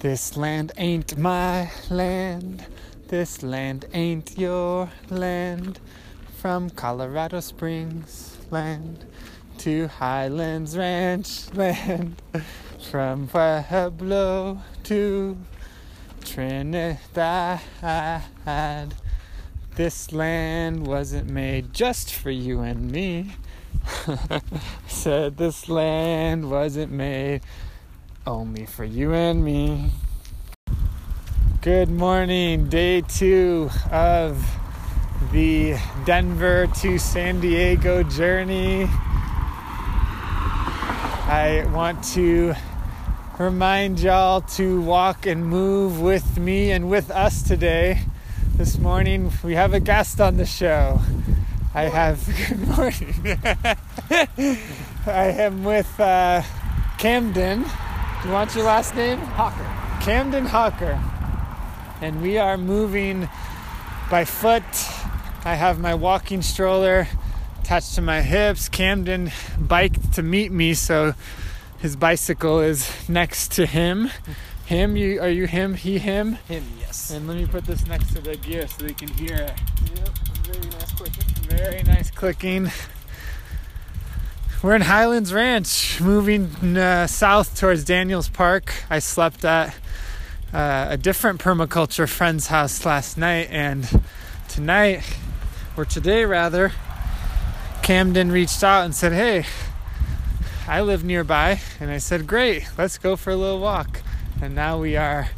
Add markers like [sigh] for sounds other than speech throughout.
This land ain't my land. This land ain't your land. From Colorado Springs land to Highlands Ranch land. From Pueblo to Trinidad. This land wasn't made just for you and me. [laughs] Said this land wasn't made only for you and me. Good morning, day two of the Denver to San Diego journey. I want to remind y'all to walk and move with me and with us today. This morning, we have a guest on the show. I have, [laughs] good morning. [laughs] I am with uh, Camden. You want your last name? Hawker. Camden Hawker. And we are moving by foot. I have my walking stroller attached to my hips. Camden biked to meet me, so his bicycle is next to him. Him, you are you him? He, him? Him, yes. And let me put this next to the gear so they can hear it. Yep, very nice clicking. Very nice clicking. We're in Highlands Ranch, moving uh, south towards Daniels Park. I slept at uh, a different permaculture friend's house last night, and tonight, or today rather, Camden reached out and said, Hey, I live nearby. And I said, Great, let's go for a little walk. And now we are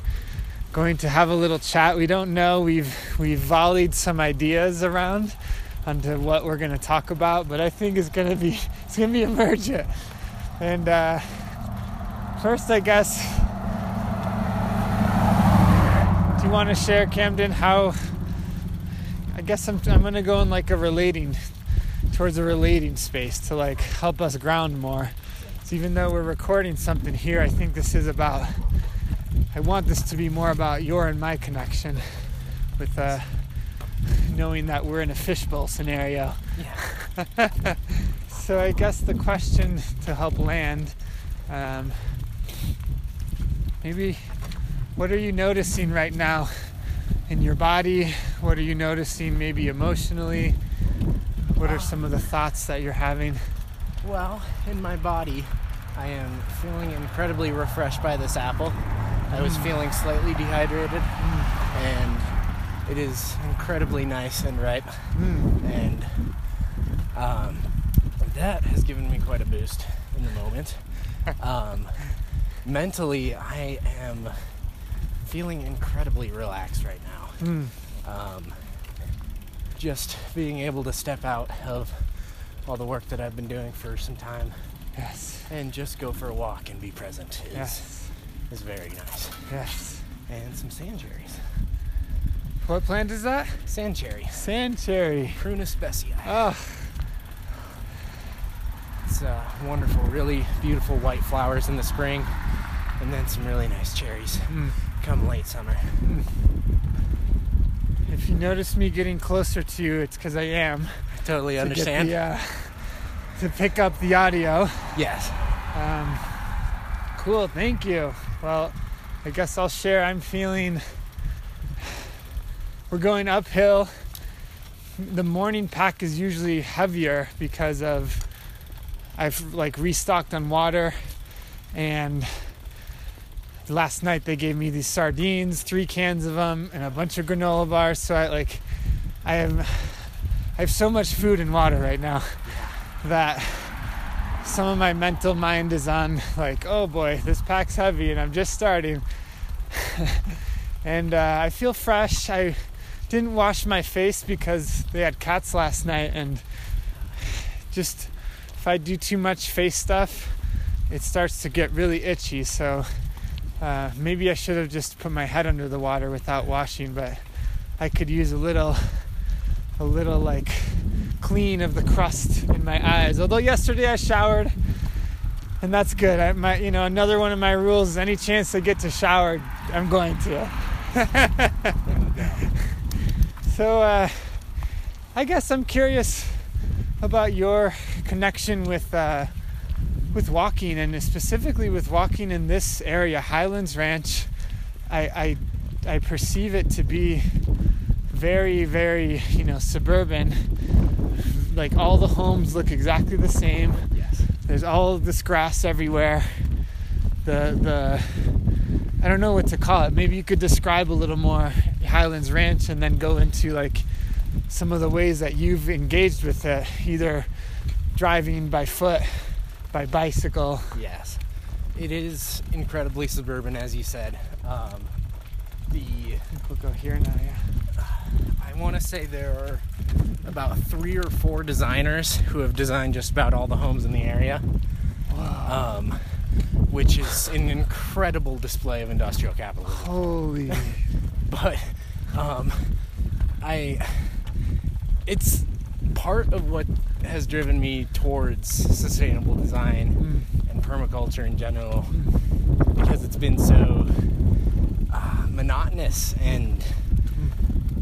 going to have a little chat. We don't know, we've, we've volleyed some ideas around onto what we're going to talk about, but I think it's going to be [laughs] it's going to be a emergent. And uh, first, I guess, do you want to share, Camden, how? I guess I'm I'm going to go in like a relating towards a relating space to like help us ground more. So even though we're recording something here, I think this is about. I want this to be more about your and my connection with. Uh, knowing that we're in a fishbowl scenario. Yeah. [laughs] so I guess the question to help land, um, maybe, what are you noticing right now in your body? What are you noticing maybe emotionally? What are some of the thoughts that you're having? Well, in my body, I am feeling incredibly refreshed by this apple. I was feeling slightly dehydrated, and it is incredibly nice and ripe. Mm. And um, that has given me quite a boost in the moment. [laughs] Um, mentally, I am feeling incredibly relaxed right now. Mm. Um, just being able to step out of all the work that I've been doing for some time Yes. and just go for a walk and be present is, Yes. is very nice. Yes. And some sand cherries. What plant is that? Sand cherry. Sand cherry. Prunus besseyi. Oh, It's uh, wonderful, really beautiful white flowers in the spring, and then some really nice cherries mm. come late summer. if you notice me getting closer to you, it's because I am. I totally to understand. the, uh, to pick up the audio. Yes. Um, cool, thank you. Well, I guess I'll share. I'm feeling we're going uphill. The morning pack is usually heavier because of I've like restocked on water and last night they gave me these sardines, three cans of them and a bunch of granola bars so I like I am I have so much food and water right now that some of my mental mind is on like, oh boy, this pack's heavy and I'm just starting. [laughs] and uh, I feel fresh. I didn't wash my face because they had cats last night, and just if I do too much face stuff, it starts to get really itchy. So uh, maybe I should have just put my head under the water without washing, but I could use a little, a little like clean of the crust in my eyes. Although yesterday I showered, and that's good. I might, you know another one of my rules is any chance I get to shower, I'm going to. [laughs] so uh, I guess I'm curious about your connection with uh, with walking and specifically with walking in this area, Highlands Ranch. I, I I perceive it to be very, very, you know, suburban. Like all the homes look exactly the same. Yes. There's all this grass everywhere. The the I don't know what to call it. Maybe you could describe a little more Highlands Ranch and then go into like some of the ways that you've engaged with it, either driving by foot, by bicycle. Yes. It is incredibly suburban, as you said. Um, the We'll go here now, yeah. [sighs] I want to say there are about three or four designers who have designed just about all the homes in the area, um, which is an incredible display of industrial capitalism. Holy. [laughs] But um, I, it's part of what has driven me towards sustainable design Mm. and permaculture in general because it's been so uh, monotonous and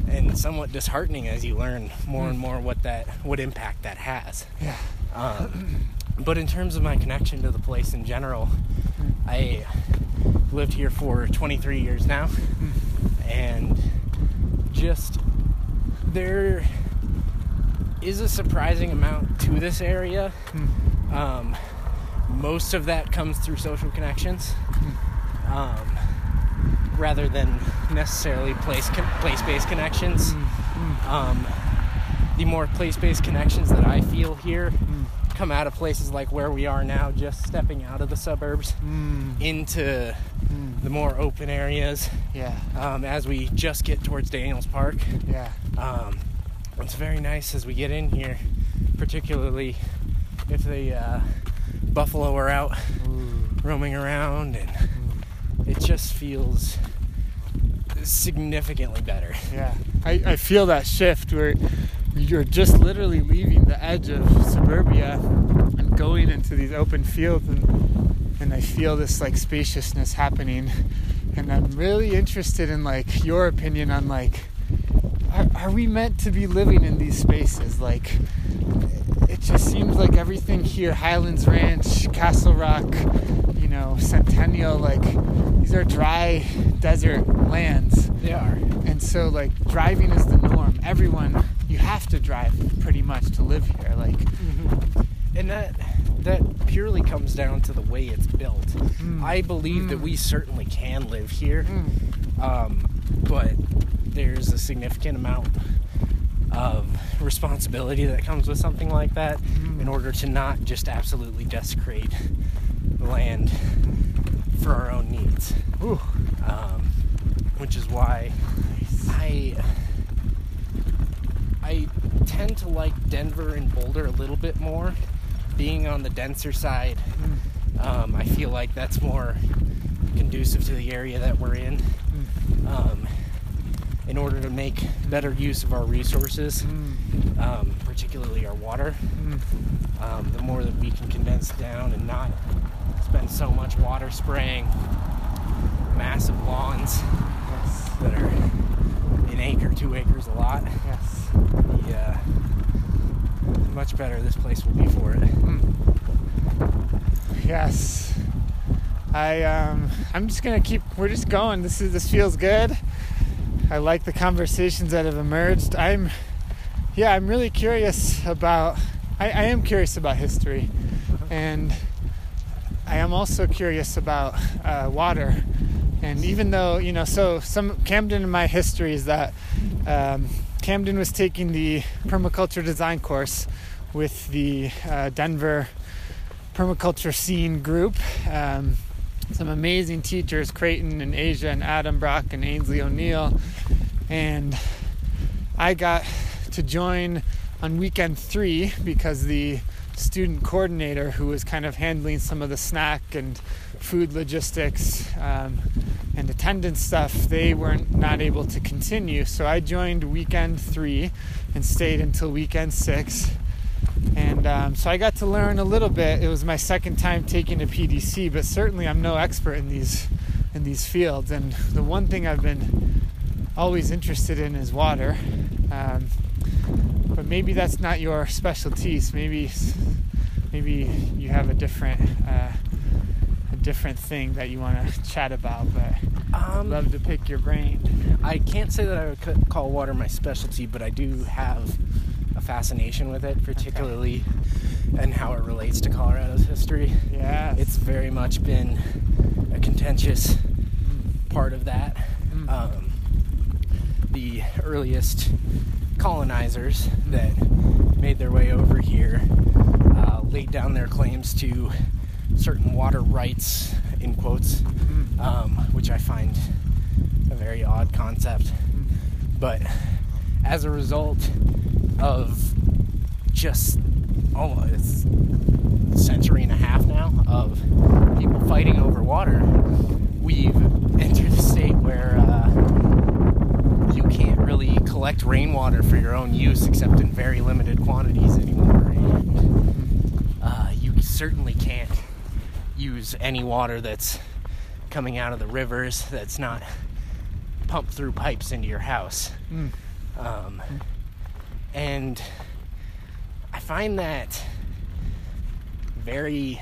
and somewhat disheartening as you learn more and more what that what impact that has. Yeah. Um, but in terms of my connection to the place in general, I lived here for 23 years now, and just there is a surprising amount to this area. Mm. Um, most of that comes through social connections, um, rather than necessarily place place-based connections. Um, the more place-based connections that I feel here come out of places like where we are now, just stepping out of the suburbs Mm. into Mm. the more open areas Yeah. um, as we just get towards Daniels Park. Yeah. Um, it's very nice as we get in here, particularly if the uh, buffalo are out Ooh. roaming around, and Mm. it just feels significantly better. Yeah, I, I feel that shift where you're just literally leaving the edge of suburbia and going into these open fields, and and I feel this like spaciousness happening, and I'm really interested in like your opinion on like, are, are we meant to be living in these spaces? Like, it just seems like everything here, Highlands Ranch, Castle Rock, you know, Centennial, like these are dry desert lands. They are. And so, like, driving is the norm. Everyone, have to drive pretty much to live here. Like, And that that purely comes down to the way it's built. Mm. I believe that Mm. we certainly can live here, mm, um, but there's a significant amount of responsibility that comes with something like that Mm. in order to not just absolutely desecrate the land for our own needs. Um, which is why I I tend to like Denver and Boulder a little bit more, being on the denser side. mm, Um, I feel like that's more conducive to the area that we're in. mm, Um, in order to make better use of our resources, mm, um, particularly our water, um, the more that we can condense down and not spend so much water spraying massive lawns yes, that are an acre, two acres a lot, yes, uh, much better this place will be for it. mm. yes. I um, I'm just gonna keep. We're just going. This is this feels good. I like the conversations that have emerged. I'm, yeah, I'm really curious about. I, I am curious about history, and I am also curious about uh, water. And even though you know, so some Camden in my history is that um, Camden was taking the permaculture design course with the uh, Denver permaculture scene group. Um, some amazing teachers, Creighton and Asia and Adam Brock and Ainsley O'Neill. And I got to join on weekend three because the student coordinator who was kind of handling some of the snack and food logistics um, and attendance stuff they weren't not able to continue so i joined weekend three and stayed until weekend six and um, so I got to learn a little bit. It was my second time taking a PDC, but certainly I'm no expert in these in these fields. And the one thing I've been always interested in is water. Um, but maybe that's not your specialties. Maybe maybe you have a different uh, different thing that you want to [laughs] chat about, but Um, love to pick your brain. I can't say that I would call water my specialty, but I do have a fascination with it, particularly and how it relates to Colorado's history. Yeah. It's very much been a contentious part of that. Mm. Um, the earliest colonizers that made their way over here uh, laid down their claims to certain water rights, in quotes, Mm. um, which I find a very odd concept. Mm. But as a result of just almost a century and a half now of people fighting over water, we've entered a state where uh, you can't really collect rainwater for your own use except in very limited quantities anymore. And uh, you certainly can't use any water that's coming out of the rivers that's not pumped through pipes into your house. Mm. Um, and I find that very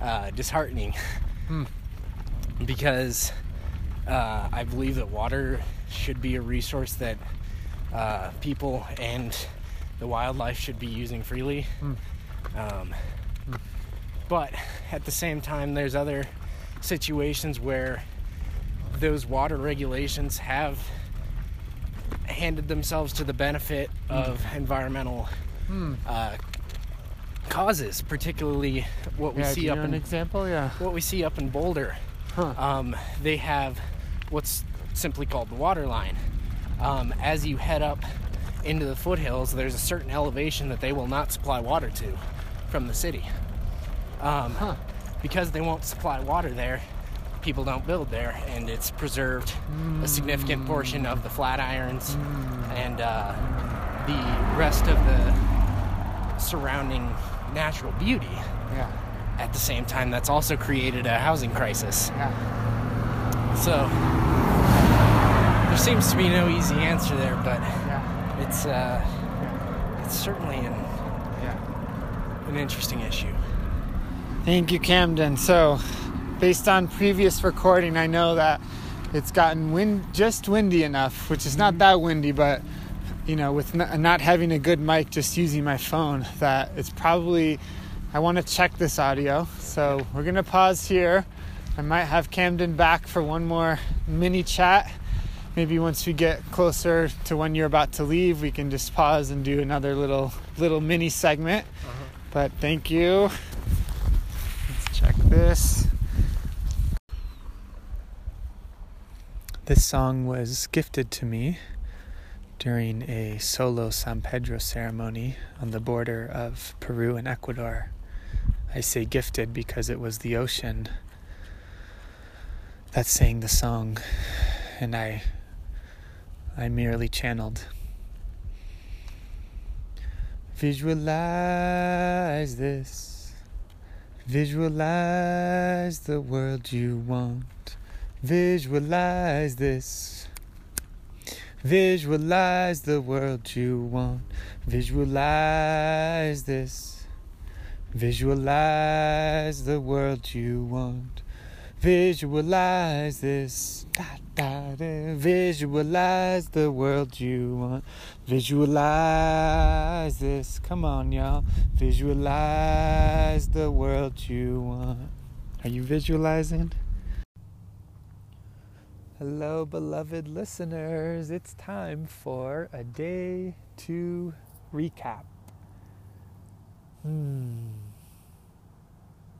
uh, disheartening Mm. because uh, I believe that water should be a resource that uh, people and the wildlife should be using freely. Mm. Um, But at the same time, there's other situations where those water regulations have handed themselves to the benefit of environmental Mm. uh, causes, particularly what we Yeah, see up in an example? Yeah. what we see up in Boulder. Huh. Um, they have what's simply called the water line. Um, as you head up into the foothills, there's a certain elevation that they will not supply water to from the city. Um, Huh. Because they won't supply water there, people don't build there, and it's preserved a significant portion of the Flatirons and uh, the rest of the surrounding natural beauty. Yeah. At the same time, that's also created a housing crisis. Yeah. So there seems to be no easy answer there, but Yeah. it's uh, it's certainly an, Yeah. an interesting issue. Thank you, Camden. So, based on previous recording, I know that it's gotten wind just windy enough, which is not mm-hmm. that windy, but you know, with n- not having a good mic, just using my phone, that it's probably. I want to check this audio, so we're gonna pause here. I might have Camden back for one more mini chat. Maybe once we get closer to when you're about to leave, we can just pause and do another little little mini segment. Uh-huh. But thank you. This. This song was gifted to me during a solo San Pedro ceremony on the border of Peru and Ecuador. I say gifted because it was the ocean that sang the song, and I, I merely channeled. Visualize this. Visualize the world you want. Visualize this. Visualize the world you want. Visualize this. Visualize the world you want. Visualize this. Da. Visualize the world you want. Visualize this. Come on, y'all. Visualize the world you want. Are you visualizing? Hello, beloved listeners. It's time for a day to recap. Hmm.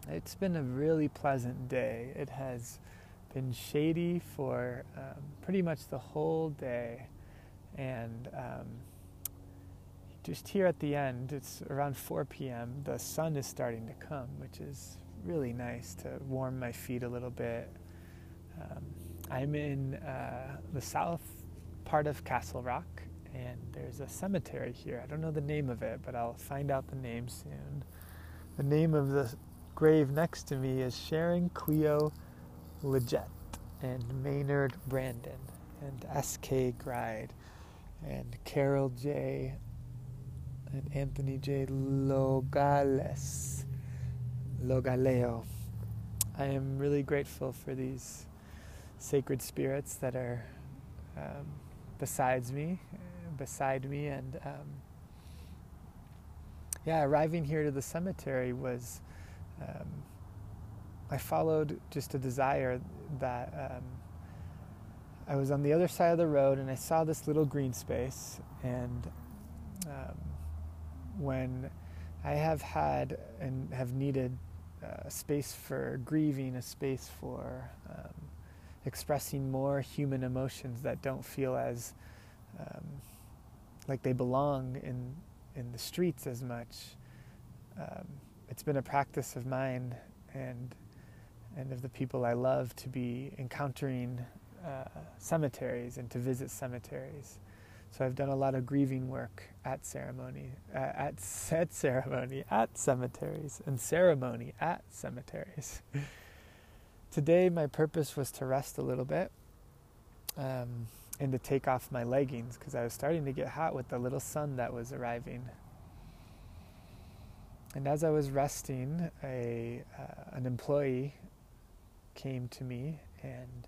It's been a really pleasant day. It has been shady for um, pretty much the whole day. And um, just here at the end, it's around 4 p.m., the sun is starting to come, which is really nice to warm my feet a little bit. Um, I'm in uh, the south part of Castle Rock, and there's a cemetery here. I don't know the name of it, but I'll find out the name soon. The name of the grave next to me is Sharon Cleo Leggett and Maynard Brandon and S.K. Gride and Carol J. and Anthony J. Logales. Logaleo. I am really grateful for these sacred spirits that are um, besides me, beside me, and um, yeah, arriving here to the cemetery was. Um, I followed just a desire that um, I was on the other side of the road and I saw this little green space. And um, when I have had and have needed a uh, space for grieving, a space for um, expressing more human emotions that don't feel as um, like they belong in in the streets as much. Um, it's been a practice of mine and and of the people I love to be encountering uh, cemeteries and to visit cemeteries. So I've done a lot of grieving work at ceremony, uh, at, [laughs] at ceremony, at cemeteries, and ceremony at cemeteries. [laughs] Today, my purpose was to rest a little bit um, and to take off my leggings because I was starting to get hot with the little sun that was arriving. And as I was resting, a uh, an employee came to me and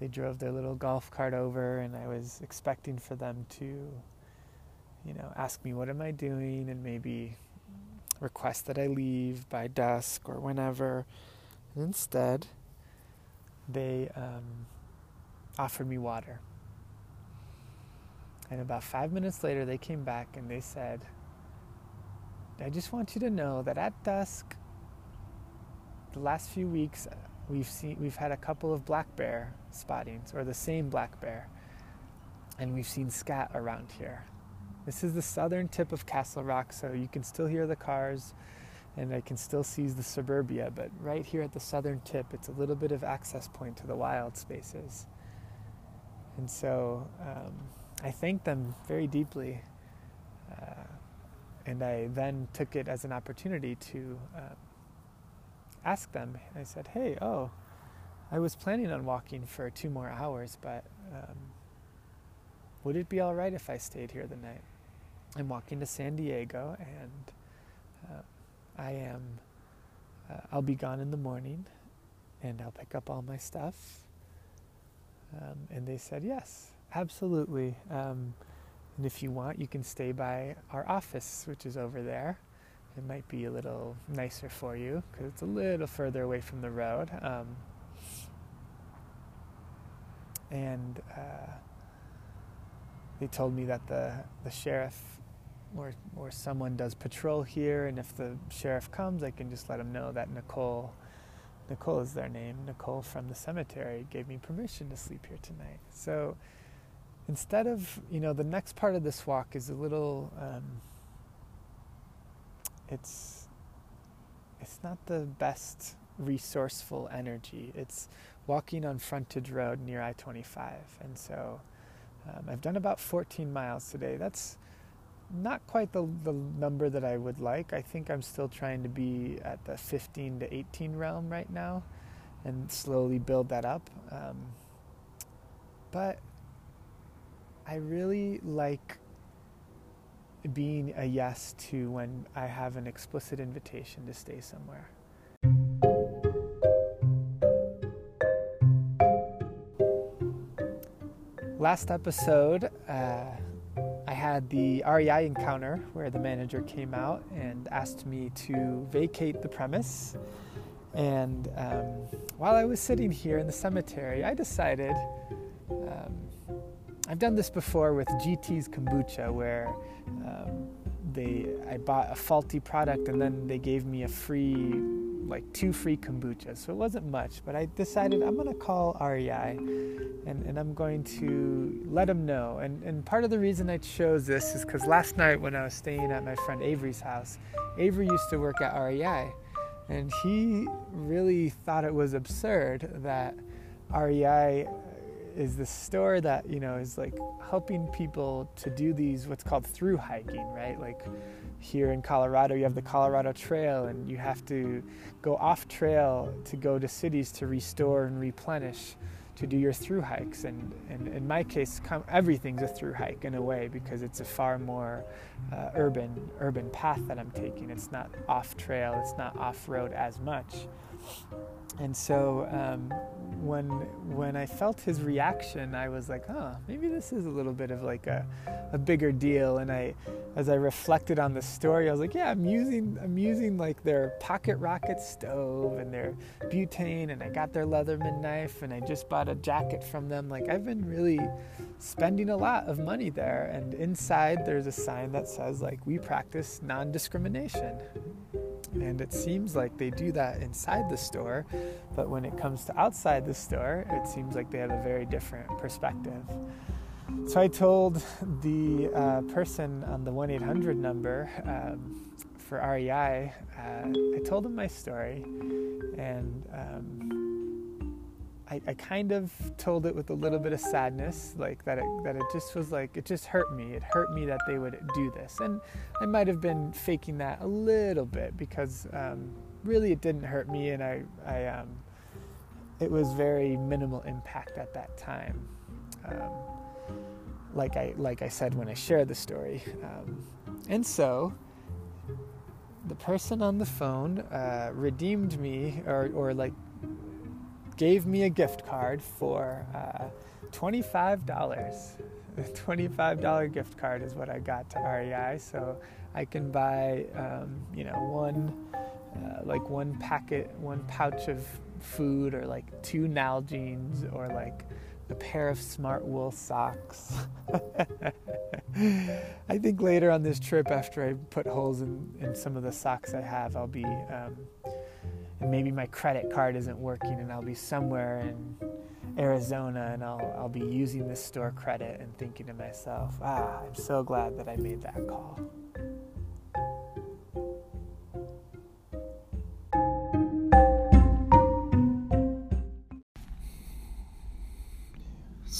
they drove their little golf cart over and I was expecting for them to you know ask me what am I doing? and maybe request that I leave by dusk or whenever. Instead they um, offered me water. And about five minutes later they came back and they said I just want you to know that at dusk the last few weeks we've seen we've had a couple of black bear spottings or the same black bear and we've seen scat around here. This is the southern tip of castle rock so you can still hear the cars and i can still see the suburbia but right here at the southern tip it's a little bit of access point to the wild spaces. And so um, i thanked them very deeply uh, and i then took it as an opportunity to um, asked them. I said, "Hey, oh, I was planning on walking for two more hours, but um, would it be all right if I stayed here the night? I'm walking to San Diego, and uh, I am. Uh, I'll be gone in the morning, and I'll pick up all my stuff." Um, and they said, "Yes, absolutely." Um, and if you want, you can stay by our office, which is over there it might be a little nicer for you because it's a little further away from the road. Um, and uh, they told me that the, the sheriff or, or someone does patrol here, and if the sheriff comes, I can just let him know that Nicole, Nicole is their name, Nicole from the cemetery, gave me permission to sleep here tonight. So instead of, you know, the next part of this walk is a little. Um, it's it's not the best resourceful energy. It's walking on frontage road near I-25, and so um, I've done about 14 miles today. That's not quite the, the number that I would like. I think I'm still trying to be at the 15 to 18 realm right now and slowly build that up. Um, but I really like being a yes to when I have an explicit invitation to stay somewhere. Last episode, uh, I had the REI encounter where the manager came out and asked me to vacate the premise. And um, while I was sitting here in the cemetery, I decided um, I've done this before with GT's kombucha, where um, they I bought a faulty product and then they gave me a free, like two free kombuchas. So it wasn't much, but I decided I'm gonna call REI, and, and I'm going to let them know. And and part of the reason I chose this is because last night when I was staying at my friend Avery's house, Avery used to work at REI, and he really thought it was absurd that REI is the store that you know is like helping people to do these what's called through hiking right? Like here in colorado you have the colorado trail and you have to go off trail to go to cities to restore and replenish to do your through hikes. And, and in my case everything's a through hike in a way because it's a far more uh, urban urban path that i'm taking. It's not off trail it's not off road as much and so um, when when I felt his reaction, I was like, "Huh, maybe this is a little bit of like a, a bigger deal." And I, as I reflected on the story, I was like, "Yeah, I'm using I'm using like their pocket rocket stove and their butane, and I got their Leatherman knife, and I just bought a jacket from them. Like I've been really spending a lot of money there. And inside, there's a sign that says like we practice non-discrimination." And it seems like they do that inside the store, but when it comes to outside the store, it seems like they have a very different perspective. So I told the uh, person on the 1 800 number um, for REI, uh, I told him my story, and um, I, I, kind of told it with a little bit of sadness, like that it, that it just was like, it just hurt me. It hurt me that they would do this. And I might have been faking that a little bit because um, really it didn't hurt me and I, I um, it was very minimal impact at that time. Um, like I, like I said when I shared the story. Um, and so the person on the phone uh, redeemed me or, or like gave me a gift card for uh, $25. A [laughs] $25 gift card is what I got to REI. So I can buy, um, you know, one, uh, like one packet, one pouch of food, or like two Nalgene's, or like a pair of Smartwool socks. [laughs] I think later on this trip, after I put holes in, in some of the socks I have, I'll be um, and maybe my credit card isn't working and I'll be somewhere in Arizona and I'll, I'll be using this store credit and thinking to myself, ah, I'm so glad that I made that call.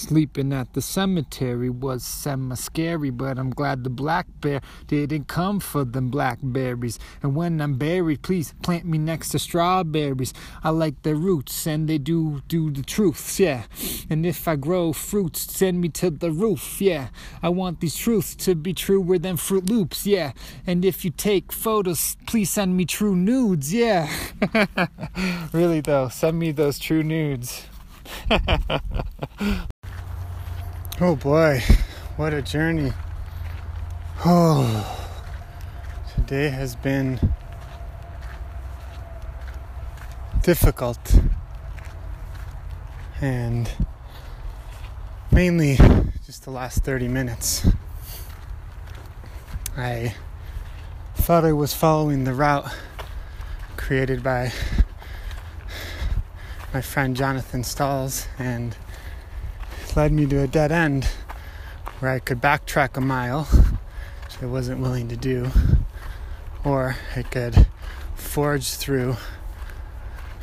Sleeping at the cemetery was semi scary, but I'm glad the black bear didn't come for them blackberries. And when I'm buried, please plant me next to strawberries. I like their roots, and they do do the truths, yeah. And if I grow fruits, send me to the roof, yeah. I want these truths to be truer than Fruit Loops, yeah. And if you take photos, please send me true nudes, yeah. [laughs] really though, send me those true nudes. [laughs] Oh boy, what a journey. Oh, today has been difficult and mainly just the last 30 minutes. I thought I was following the route created by my friend Jonathan Stalls and led me to a dead end where I could backtrack a mile, which I wasn't willing to do, or I could forge through.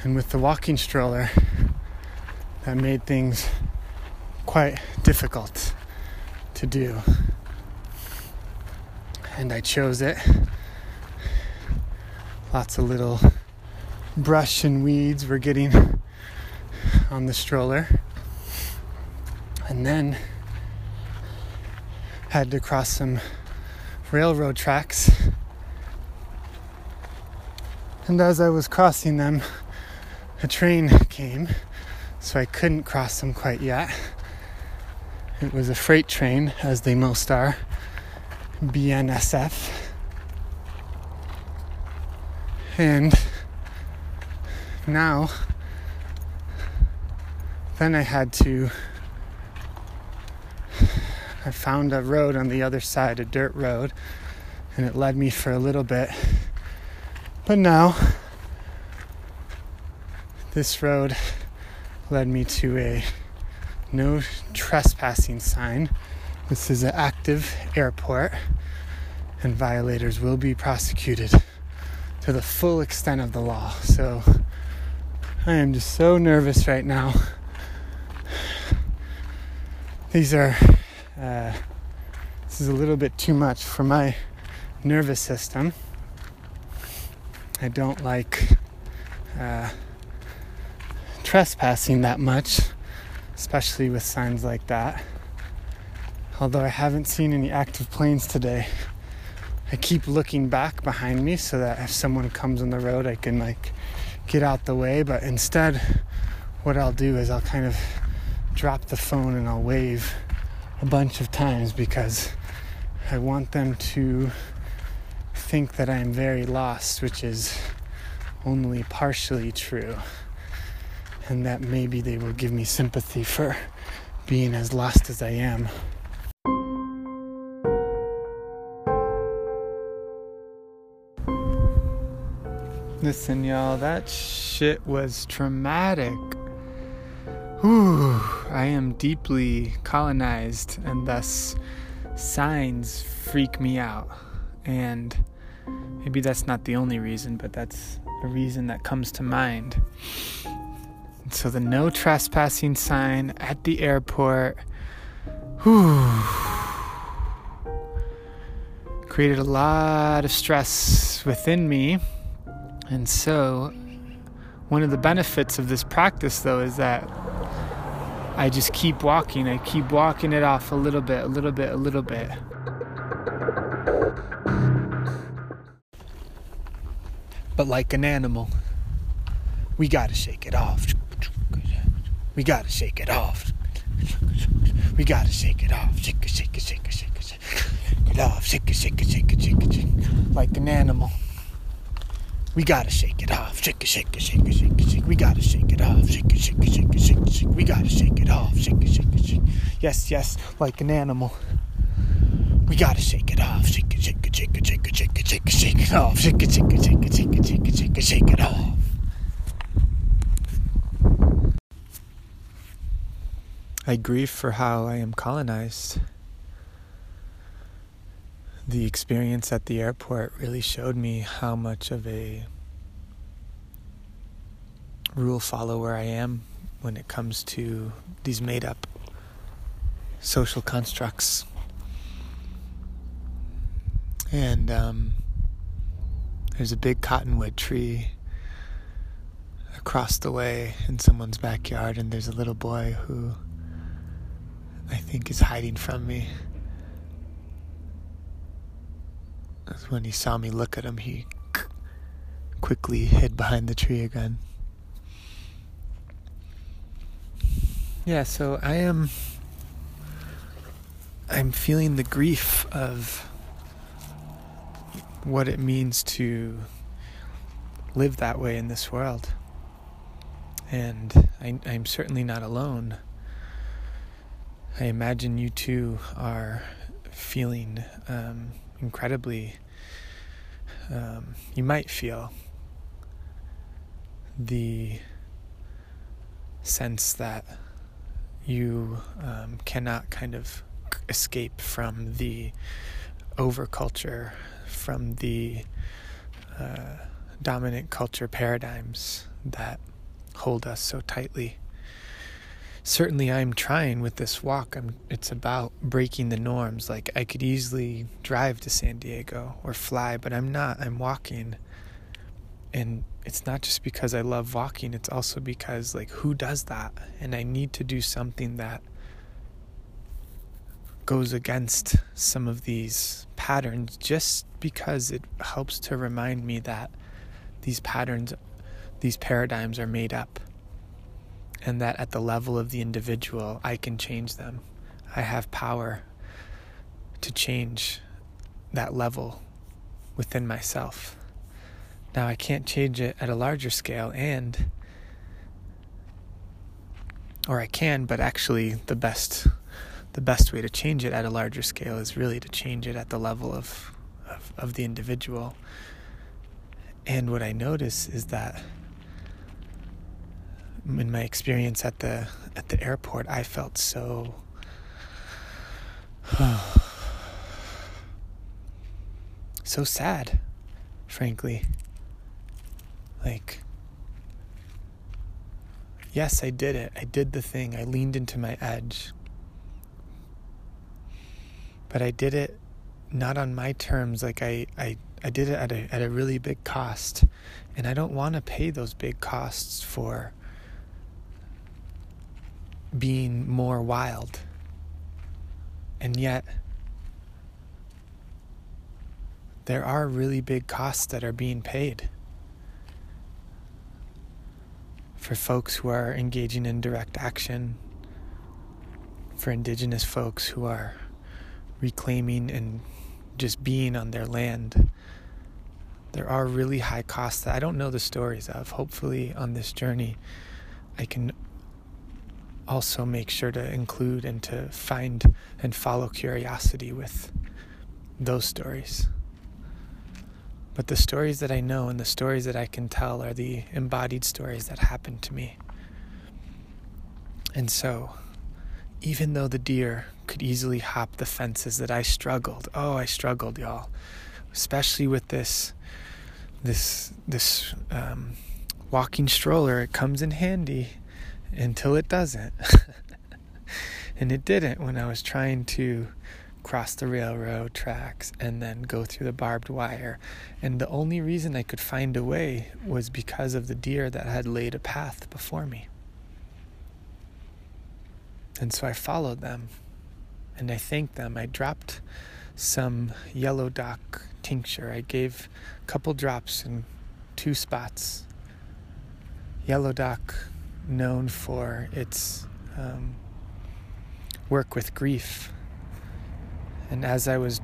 And with the walking stroller, that made things quite difficult to do. And I chose it. Lots of little brush and weeds were getting on the stroller and then had to cross some railroad tracks. And as I was crossing them, a train came, so I couldn't cross them quite yet. It was a freight train, as they most are, BNSF. And now, then I had to I found a road on the other side, a dirt road, and it led me for a little bit. But now, this road led me to a no trespassing sign. This is an active airport, and violators will be prosecuted to the full extent of the law. So I am just so nervous right now. These are uh, this is a little bit too much for my nervous system. I don't like uh, trespassing that much, especially with signs like that. Although I haven't seen any active planes today, I keep looking back behind me so that if someone comes on the road, I can like get out the way, but instead, what I'll do is I'll kind of drop the phone and I'll wave a bunch of times because I want them to think that I am very lost, which is only partially true. And that maybe they will give me sympathy for being as lost as I am. Listen, y'all, that shit was traumatic. Whew, I am deeply colonized, and thus signs freak me out. And maybe that's not the only reason, but that's a reason that comes to mind. So, the no trespassing sign at the airport whew, created a lot of stress within me and so, one of the benefits of this practice, though, is that I just keep walking. I keep walking it off a little bit, a little bit, a little bit. But like an animal, we gotta shake it off. We gotta shake it off. We gotta shake it off. Shake it, shake it, shake it, shake it, shake it off. Shake it, shake it, shake it, shake it, shake it. Like an animal. We gotta shake it off. Shake it, shake it, shake it, shake it, shake. We gotta shake it off. Shake it, shake it, shake it, shake it, shake. We gotta shake it off. Shake it, shake it, shake. Yes, yes, like an animal. We gotta shake it off. Shake it, shake it, shake it, shake it, shake it, shake it, shake it off. Shake it, shake it, shake it, shake it, shake it, shake it, shake it off. I grieve for how I am colonized. The experience at the airport really showed me how much of a rule follower I am when it comes to these made up social constructs. And um, there's a big cottonwood tree across the way in someone's backyard, and there's a little boy who I think is hiding from me. When he saw me look at him, he quickly hid behind the tree again. Yeah, so I am. I'm feeling the grief of what it means to live that way in this world. And I, I'm certainly not alone. I imagine you too are feeling um, incredibly, um, you might feel the sense that you um, cannot kind of escape from the overculture, from the uh, dominant culture paradigms that hold us so tightly certainly I'm trying with this walk. I'm, it's about breaking the norms. Like I could easily drive to San Diego or fly, but I'm not. I'm walking. And it's not just because I love walking, it's also because, like, who does that? And I need to do something that goes against some of these patterns just because it helps to remind me that these patterns, these paradigms are made up and that at the level of the individual, I can change them. I have power to change that level within myself. Now, I can't change it at a larger scale, and, or I can, but actually, the best. The best way to change it at a larger scale is really to change it at the level of, of, of the individual. And what I notice is that in my experience at the at the airport, I felt so [sighs] so sad, frankly. Like yes, I did it. I did the thing. I leaned into my edge. But I did it not on my terms like I I I did it at a at a really big cost. And I don't want to pay those big costs for being more wild. And yet, there are really big costs that are being paid. for folks who are engaging in direct action, for indigenous folks who are reclaiming and just being on their land. There are really high costs that I don't know the stories of. Hopefully, on this journey, I can also make sure to include and to find and follow curiosity with those stories. But the stories that I know and the stories that I can tell are the embodied stories that happened to me. And so, even though the deer could easily hop the fences that I struggled, oh, I struggled, y'all, especially with this, this, this um, walking stroller. It comes in handy until it doesn't. [laughs] and it didn't when I was trying to cross the railroad tracks and then go through the barbed wire. And the only reason I could find a way was because of the deer that had laid a path before me. And so I followed them and I thanked them. I dropped some yellow dock tincture. I gave a couple drops in two spots. Yellow dock known for its um, work with grief. And as I was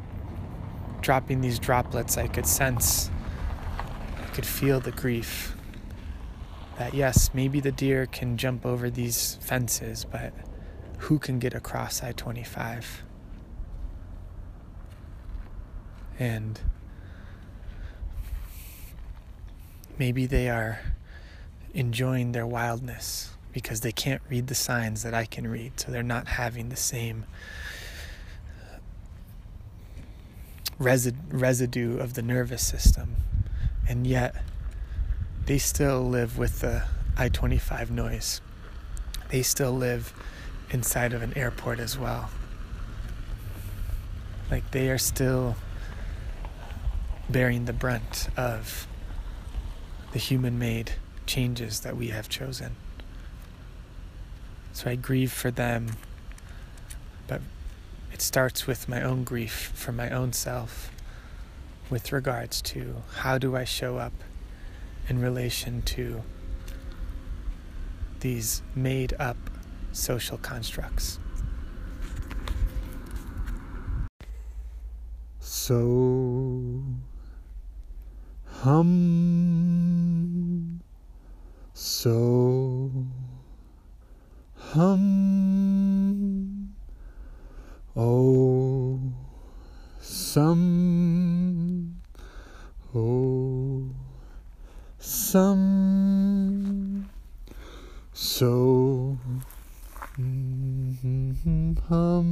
dropping these droplets, I could sense, I could feel the grief. That yes, maybe the deer can jump over these fences, but who can get across I 25? And maybe they are enjoying their wildness because they can't read the signs that I can read, so they're not having the same resid- residue of the nervous system, and yet they still live with the I 25 noise. They still live inside of an airport as well. Like they are still bearing the brunt of the human made changes that we have chosen. So I grieve for them, but it starts with my own grief for my own self with regards to how do I show up in relation to these made up social constructs. So hum so hum oh some oh some so hum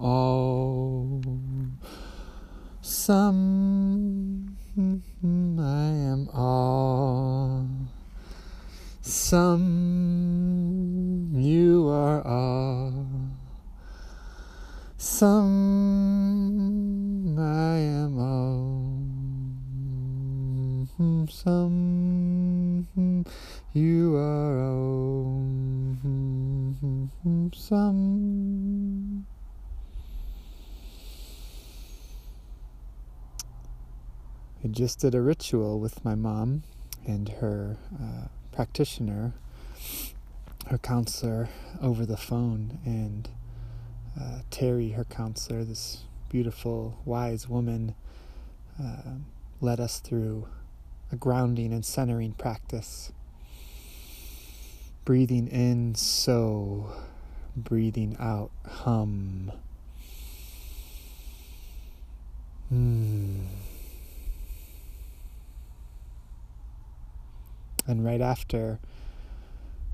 all some I all. Some you are all. Some just did a ritual with my mom and her uh, practitioner, her counselor, over the phone. And uh, Terry, her counselor, this beautiful, wise woman, uh, led us through a grounding and centering practice. Breathing in, so, breathing out, hum. Hmm. And right after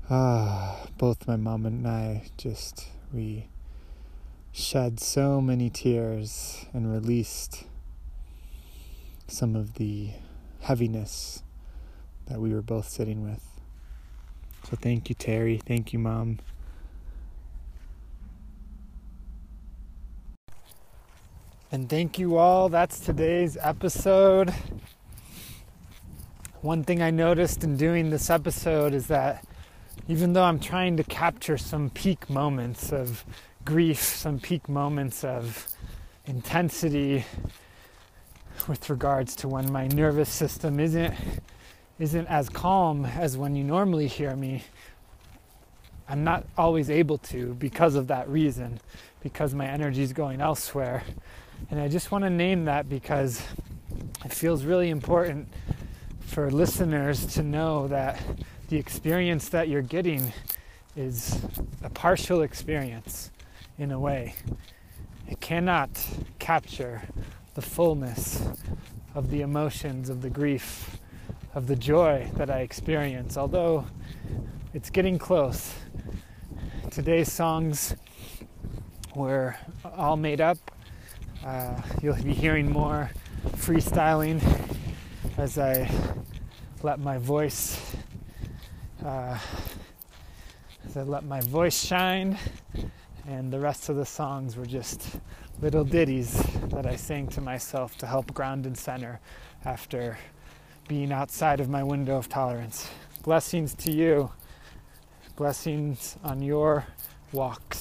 ah both my mom and I just we shed so many tears and released some of the heaviness that we were both sitting with so thank you Terry thank you mom And thank you all. That's today's episode. One thing I noticed in doing this episode is that even though I'm trying to capture some peak moments of grief, some peak moments of intensity with regards to when my nervous system isn't isn't as calm as when you normally hear me, I'm not always able to because of that reason, because my energy is going elsewhere. And I just want to name that because it feels really important for listeners to know that the experience that you're getting is a partial experience in a way. It cannot capture the fullness of the emotions, of the grief, of the joy that I experience, although it's getting close. Today's songs were all made up. Uh, you'll be hearing more freestyling as I let my voice uh, as I let my voice shine and the rest of the songs were just little ditties that I sang to myself to help ground and center after being outside of my window of tolerance. Blessings to you. Blessings on your walk.